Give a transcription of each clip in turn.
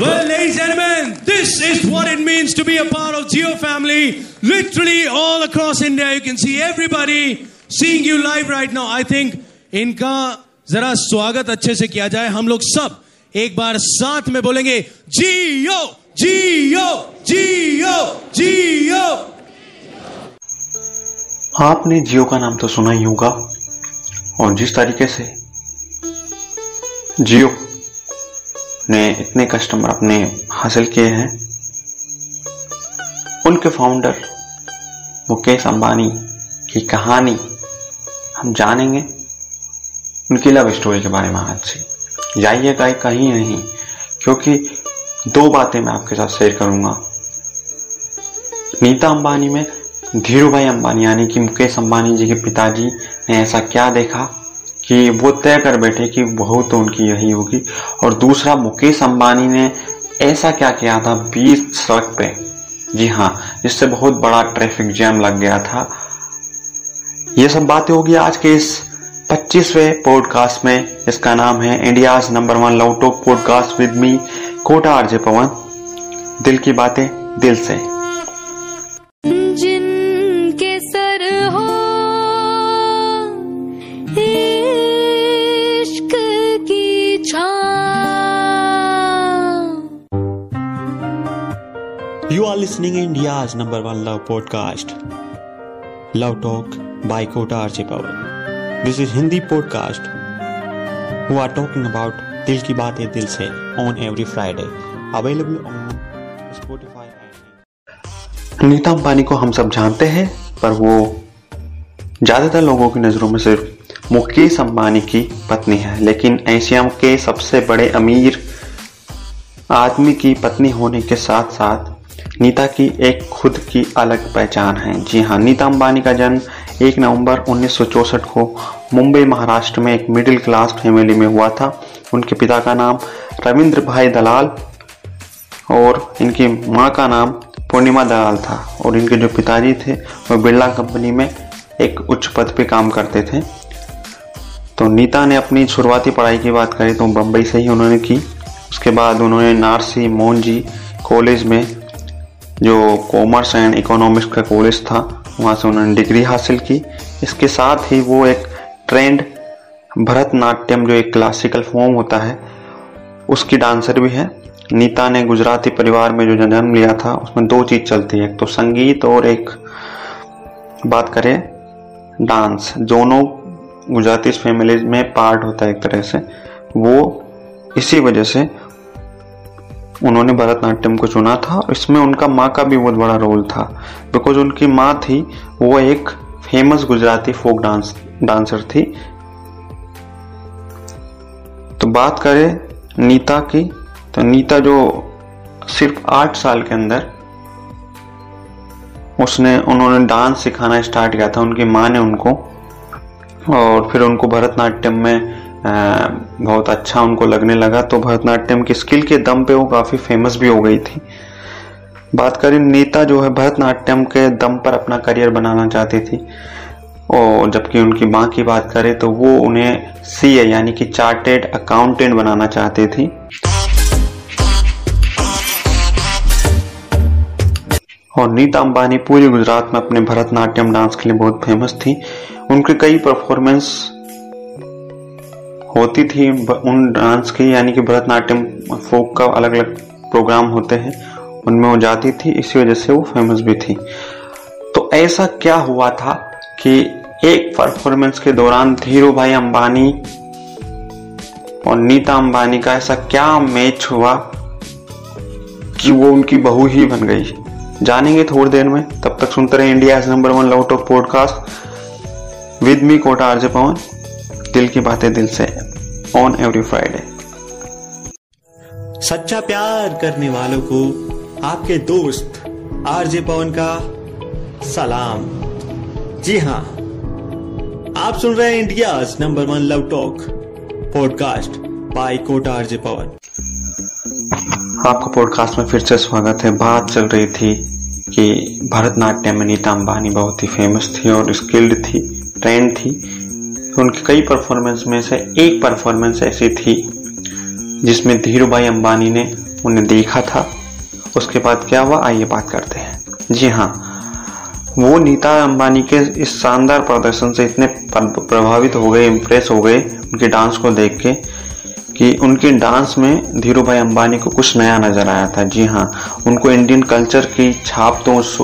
Well, ladies and gentlemen, this is what it means to be a part of Geo family. Literally all across India, you can see everybody seeing you live right now. I think इनका जरा स्वागत अच्छे से किया जाए हम लोग सब एक बार साथ में बोलेंगे जियो जियो जियो जियो आपने जियो का नाम तो सुना ही होगा और जिस तरीके से जियो ने इतने कस्टमर अपने हासिल किए हैं। उनके फाउंडर मुकेश अंबानी की कहानी हम जानेंगे। उनकी लव स्टोरी के बारे में आज से। जाइएगा कहीं नहीं, क्योंकि दो बातें मैं आपके साथ शेयर करूँगा। नीता अंबानी में धीरू भाई अंबानी, यानी कि मुकेश अंबानी जी के पिताजी ने ऐसा क्या देखा? कि वो तय कर बैठे कि बहू तो उनकी यही होगी। और दूसरा, मुकेश अंबानी ने ऐसा क्या किया था बीस सड़क पे? जी हाँ जिससे बहुत बड़ा ट्रैफ़िक जैम लग गया था। ये सब बातें होगी आज के इस 25वें पॉडकास्ट में। इसका नाम है India's number one love talk podcast with me Kota RJ Pawan. दिल की बातें दिल से। You are listening India's number one love podcast, Love Talk by Kota RJ Power. This is Hindi podcast who are talking about दिल की बातें दिल से on every Friday. Available on Spotify and Nita Ambani को हम सब जानते हैं पर वो ज़्यादातर लोगों की नज़रों में सिर्फ़ मुकेश अंबानी की पत्नी है लेकिन एशिया के सबसे बड़े अमीर आदमी की पत्नी होने के साथ साथ नीता की एक खुद की अलग पहचान है। जी हाँ नीता अंबानी का जन्म 1 नवंबर 1964 को मुंबई, महाराष्ट्र में एक मिडिल क्लास फैमिली में हुआ था। उनके पिता का नाम रविंद्र भाई दलाल और इनकी माँ का नाम पूर्णिमा दलाल था और इनके जो पिताजी थे, वो बिरला कंपनी में एक उच्च पद पे काम करते थे। तो नीता ने अपनी शुरुआती पढ़ाई की बात करें तो बम्बई से ही उन्होंने की। उसके बाद उन्होंने नारसी मोहनजी कॉलेज में जो कॉमर्स एंड इकोनॉमिक्स का कॉलेज था, वहाँ से उन्होंने डिग्री हासिल की। इसके साथ ही वो एक ट्रेंड भरतनाट्यम जो एक क्लासिकल फॉर्म होता है, उसकी डांसर भी है। नीता ने गुजराती परिवार में जो जन्म लिया था, उसमें दो चीज़ चलती है। एक तो संगीत और एक, बात करें डांस दोनों गुजराती फैमिली में पार्ट होता है एक तरह से। वो इसी वजह से उन्होंने भरतनाट्यम को चुना था। इसमें उनका माँ का भी बहुत बड़ा रोल था। बिकॉज़ उनकी माँ थी, वो एक famous Gujarati folk dance dancer थी। तो बात करें नीता की तो नीता जो सिर्फ़ आठ साल के अंदर उसने, उन्होंने डांस सिखाना स्टार्ट किया था। उनकी माँ ने उनको, और फिर उनको भरतनाट्यम में बहुत अच्छा उनको लगने लगा। तो भरतनाट्यम की स्किल के दम पे वो काफ़ी फ़ेमस भी हो गई थी। बात करें, नीता जो है भरतनाट्यम के दम पर अपना करियर बनाना चाहती थी। और जबकि उनकी माँ की बात करें तो वो उन्हें सी ए यानी कि चार्टेड अकाउंटेंट बनाना चाहती थी। और नीता अंबानी पूरे गुजरात में अपने भरतनाट्यम डांस के लिए बहुत फ़ेमस थी। उनके कई परफॉर्मेंस होती थी उन डांस की, यानी कि भरतनाट्यम, फोक का अलग अलग प्रोग्राम होते हैं, उनमें वो जाती थी, इसी वजह से वो फ़ेमस भी थी। तो ऐसा क्या हुआ था कि एक परफॉर्मेंस के दौरान धीरू भाई अंबानी और नीता अंबानी का ऐसा क्या मैच हुआ कि वो उनकी बहू ही बन गई? जानेंगे थोड़ी देर में। तब तक सुनते रहे India number one love top podcast with me Kota RJ Pawan. दिल की बातें दिल से ऑन एवरी फ्राइडे सच्चा प्यार करने वालों को आपके दोस्त आरजे पवन का सलाम। जी हाँ आप सुन रहे हैं India number one love talk podcast by Kota RJ Pawan. आपका पॉडकास्ट में फिर से स्वागत है। बात चल रही थी कि भरतनाट्यम में नीता अंबानी बहुत ही फ़ेमस थी और स्किल्ड थी ट्रेंड थी। उनकी कई परफॉर्मेंस में से एक परफॉर्मेंस ऐसी थी, जिसमें धीरू भाई अंबानी ने उन्हें देखा था। उसके बाद क्या हुआ? आइए बात करते हैं। जी हाँ वो नीता अंबानी के इस शानदार प्रदर्शन से इतने प्रभावित हो गए इम्प्रेस हो गए, उनके डांस को देख के, कि उनके डांस में धीरू भाई अंबानी को कुछ नया नज़र आया था। जी हाँ उनको इंडियन कल्चर की छाप तो उस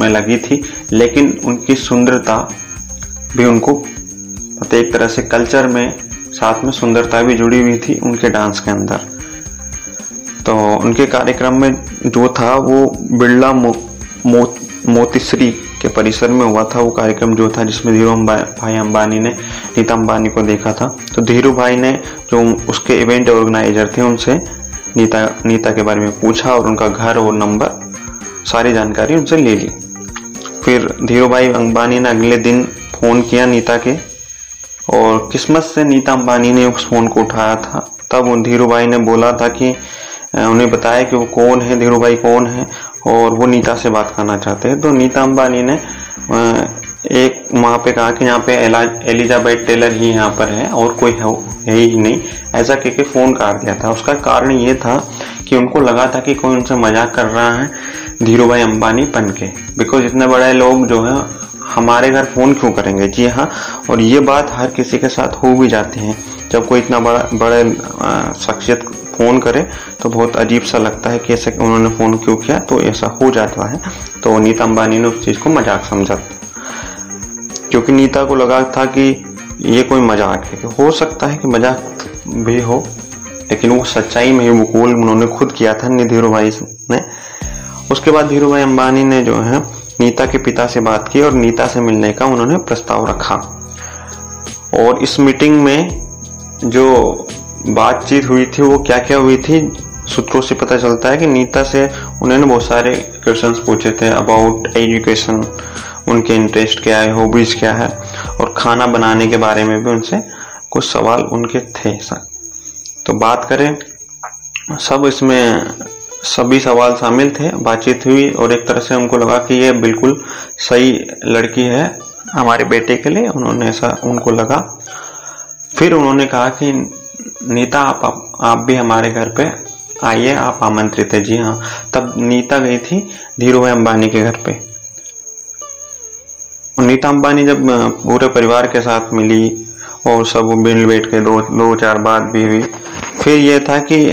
में लगी थी, लेकिन उनकी सुंदरता भी उनको मतलब एक तरह से कल्चर में साथ में सुंदरता भी जुड़ी हुई थी उनके डांस के अंदर। तो उनके कार्यक्रम में जो था वो बिरला मो, मो, मोतीश्री के परिसर में हुआ था। वो कार्यक्रम जो था जिसमें धीरू भाई अंबानी ने नीता अंबानी को देखा था। तो धीरू भाई ने जो उसके इवेंट ऑर्गेनाइजर थे उनसे नीता नीता के बारे में पूछा और उनका घर और नंबर सारी जानकारी उनसे ले ली। फिर धीरू भाई अंबानी ने अगले दिन फ़ोन किया नीता के और किस्मत से नीता अंबानी ने उस फ़ोन को उठाया था। तब उन धीरू भाई ने बोला था कि उन्हें बताया कि वो कौन है धीरू भाई कौन है, और वो नीता से बात करना चाहते हैं। तो नीता अंबानी ने एक वहाँ पे कहा कि यहाँ पे एलिजाबेथ टेलर ही यहाँ पर है और कोई है, ही नहीं। ऐसा कह फ़ोन काट दिया था। उसका कारण ये था कि उनको लगा था कि कोई उनसे मज़ाक कर रहा है धीरू भाई अंबानी पन के। बिकॉज़ इतने बड़े लोग जो है हमारे घर फ़ोन क्यों करेंगे? जी हाँ और ये बात हर किसी के साथ हो भी जाती है। जब कोई इतना बड़ा, बड़े शख्सियत फ़ोन करे तो बहुत अजीब सा लगता है कि उन्होंने फ़ोन क्यों किया? तो ऐसा हो जाता है। तो नीता अंबानी ने उस चीज़ को मज़ाक समझा। क्योंकि नीता को लगा था कि ये कोई मज़ाक है। कि हो सकता है कि मज़ाक भी हो, लेकिन वो सच्चाई में ही वो कूल उन्होंने खुद किया था धीरू भाई ने। उसके बाद धीरू भाई अंबानी ने जो है नीता के पिता से बात की और नीता से मिलने का उन्होंने प्रस्ताव रखा। और इस मीटिंग में जो बातचीत हुई थी, वो क्या क्या हुई थी, सूत्रों से पता चलता है कि नीता से उन्होंने बहुत सारे क्वेश्चंस पूछे थे अबाउट एजुकेशन उनके इंटरेस्ट क्या है हॉबीज क्या है, और खाना बनाने के बारे में भी उनसे कुछ सवाल उनके थे। सर तो बात करें, सब इसमें सभी सवाल शामिल थे, बातचीत हुई और एक तरह से उनको लगा कि ये बिल्कुल सही लड़की है हमारे बेटे के लिए, उन्होंने ऐसा उनको लगा। फिर उन्होंने कहा कि, नीता, आप आप भी हमारे घर पे आइए, आप आमंत्रित है। जी हाँ। तब नीता गई थी धीरू भाई अंबानी के घर पे। नीता अंबानी जब पूरे परिवार के साथ मिली और सब मिल बैठ के दो दो चार बात भी हुई, फिर यह था कि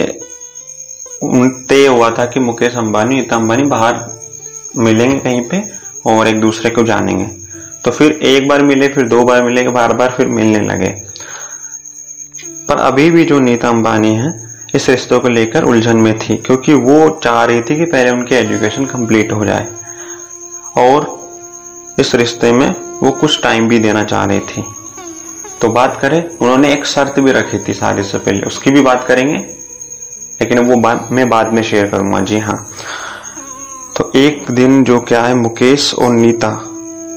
तय हुआ था कि मुकेश अंबानी, नीता अंबानी बाहर मिलेंगे कहीं पे और एक दूसरे को जानेंगे। तो फिर एक बार मिले, फिर दो बार मिले, बार बार फिर मिलने लगे। पर अभी भी जो नीता अंबानी है, इस रिश्तों को लेकर उलझन में थी, क्योंकि वो चाह रही थी कि पहले उनकी एजुकेशन कंप्लीट हो जाए। और इस रिश्ते में वो कुछ टाइम भी देना चाह रही थी। तो बात करें, उन्होंने एक शर्त भी रखी थी शादी से पहले, उसकी भी बात करेंगे। लेकिन वो बात मैं बाद में शेयर करूँगा। जी हाँ। तो एक दिन जो क्या है, मुकेश और नीता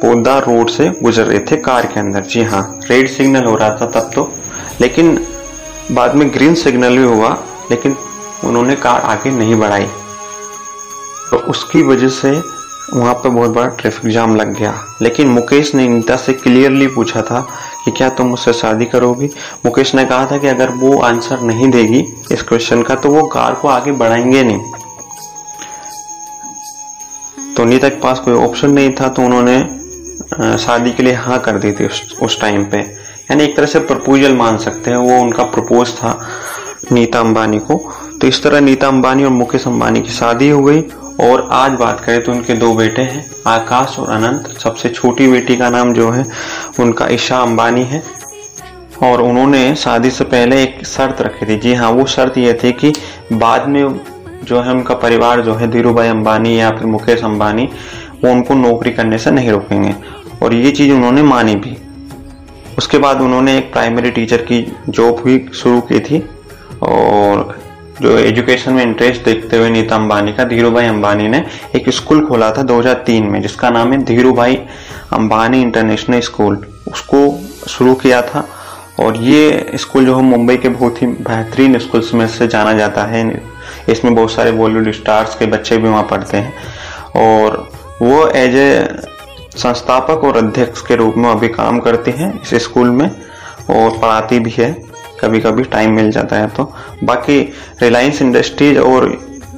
पोदा रोड से गुजर रहे थे कार के अंदर। जी हाँ रेड सिग्नल हो रहा था तब तो। लेकिन बाद में ग्रीन सिग्नल भी हुआ, लेकिन उन्होंने कार आगे नहीं बढ़ाई। तो उसकी वजह से वहाँ पर बहुत बड़ा ट्रैफ़िक जाम लग गया। लेकिन मुकेश ने नीता से क्लियरली पूछा था कि क्या तुम मुझसे शादी करोगी? मुकेश ने कहा था कि अगर वो आंसर नहीं देगी इस क्वेश्चन का तो वो कार को आगे बढ़ाएँगे नहीं। तो नीता के पास कोई ऑप्शन नहीं था तो उन्होंने शादी के लिए हाँ कर दी थी उस टाइम पे। यानी एक तरह से प्रपोजल मान सकते हैं, वो उनका प्रपोज था नीता अंबानी को। तो इस तरह नीता अंबानी और मुकेश अंबानी की शादी हो गई। और आज बात करें तो उनके दो बेटे हैं, आकाश और अनंत। सबसे छोटी बेटी का नाम जो है, उनका ईशा अंबानी है। और उन्होंने शादी से पहले एक शर्त रखी थी। जी हाँ वो शर्त यह थी कि बाद में जो है उनका परिवार जो है धीरू भाई अंबानी या फिर मुकेश अंबानी, वो उनको नौकरी करने से नहीं रोकेंगे। और ये चीज़ उन्होंने मानी भी। उसके बाद उन्होंने एक प्राइमरी टीचर की जॉब भी शुरू की थी। और जो एजुकेशन में इंटरेस्ट देखते हुए नीता अंबानी का धीरू भाई अंबानी ने एक स्कूल खोला था 2003 में, जिसका नाम है धीरू भाई अंबानी इंटरनेशनल स्कूल उसको शुरू किया था और ये स्कूल जो है मुंबई के बहुत ही बेहतरीन स्कूल्स में से जाना जाता है। इसमें बहुत सारे बॉलीवुड स्टार्स के बच्चे भी वहाँ पढ़ते हैं। और वो एज ए संस्थापक और अध्यक्ष के रूप में अभी काम करते हैं इस स्कूल में और पढ़ाती भी है। कभी कभी टाइम मिल जाता है तो। बाकी रिलायंस इंडस्ट्रीज़ और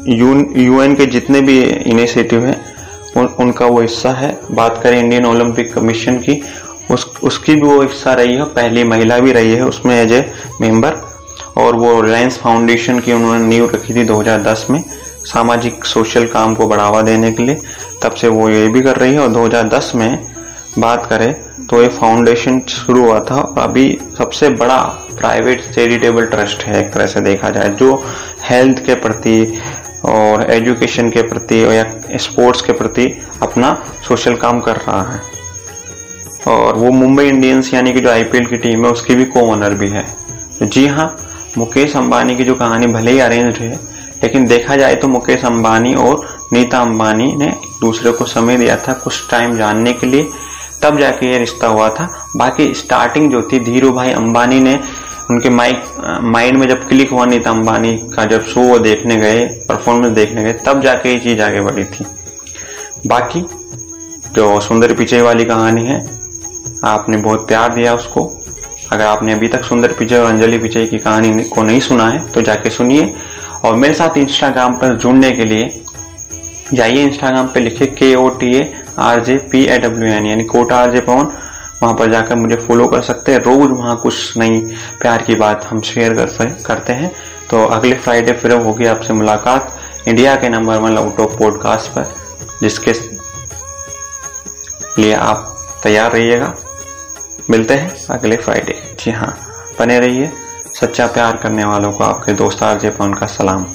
यू यूएन के जितने भी इनिशिएटिव हैं उन, उनका वो हिस्सा है। बात करें इंडियन ओलंपिक कमीशन की उस उसकी भी वो हिस्सा रही है। पहली महिला भी रही है उसमें एज ए मेंबर और वो रिलायंस फाउंडेशन की उन्होंने नींव रखी थी 2010 में सामाजिक सोशल काम को बढ़ावा देने के लिए। तब से वो ये भी कर रही है और 2010 में बात करें तो ये फाउंडेशन शुरू हुआ था और अभी सबसे बड़ा प्राइवेट चैरिटेबल ट्रस्ट है, एक तरह से देखा जाए, जो हेल्थ के प्रति और एजुकेशन के प्रति और या स्पोर्ट्स के प्रति अपना सोशल काम कर रहा है। और वो मुंबई इंडियंस यानी कि जो आईपीएल की टीम है, उसकी भी को ओनर भी है। जी हाँ मुकेश अंबानी की जो कहानी भले ही अरेंज है, लेकिन देखा जाए तो मुकेश अंबानी और नीता अंबानी ने दूसरे को समय दिया था कुछ टाइम जानने के लिए। तब जाके ये रिश्ता हुआ था। बाकी स्टार्टिंग जो थी, धीरू भाई अंबानी ने, उनके माइक माइंड में जब क्लिक हुआ, नीता अंबानी का जब शो वो देखने गए परफॉर्मेंस देखने गए, तब जाके ये चीज़ आगे बढ़ी थी। बाकी जो सुंदर पिचई वाली कहानी है, आपने बहुत प्यार दिया उसको। अगर आपने अभी तक सुंदर पिचई और अंजलि पिचई की कहानी को नहीं सुना है तो जाके सुनिए। और मेरे साथ इंस्टाग्राम पर जुड़ने के लिए, जाइए इंस्टाग्राम पे लिखे के O T A R J P A W N यानी कोटा आर जे पवन, वहाँ पर जाकर मुझे फॉलो कर सकते हैं। रोज वहाँ कुछ नई प्यार की बात हम शेयर कर करते हैं। तो अगले फ्राइडे फिर होगी आपसे मुलाकात इंडिया के नंबर वन लवटॉप पॉडकास्ट पर, जिसके लिए आप तैयार रहिएगा। मिलते हैं अगले फ्राइडे जी हाँ बने रहिए। सच्चा प्यार करने वालों को आपके दोस्त आरजे पवन का सलाम।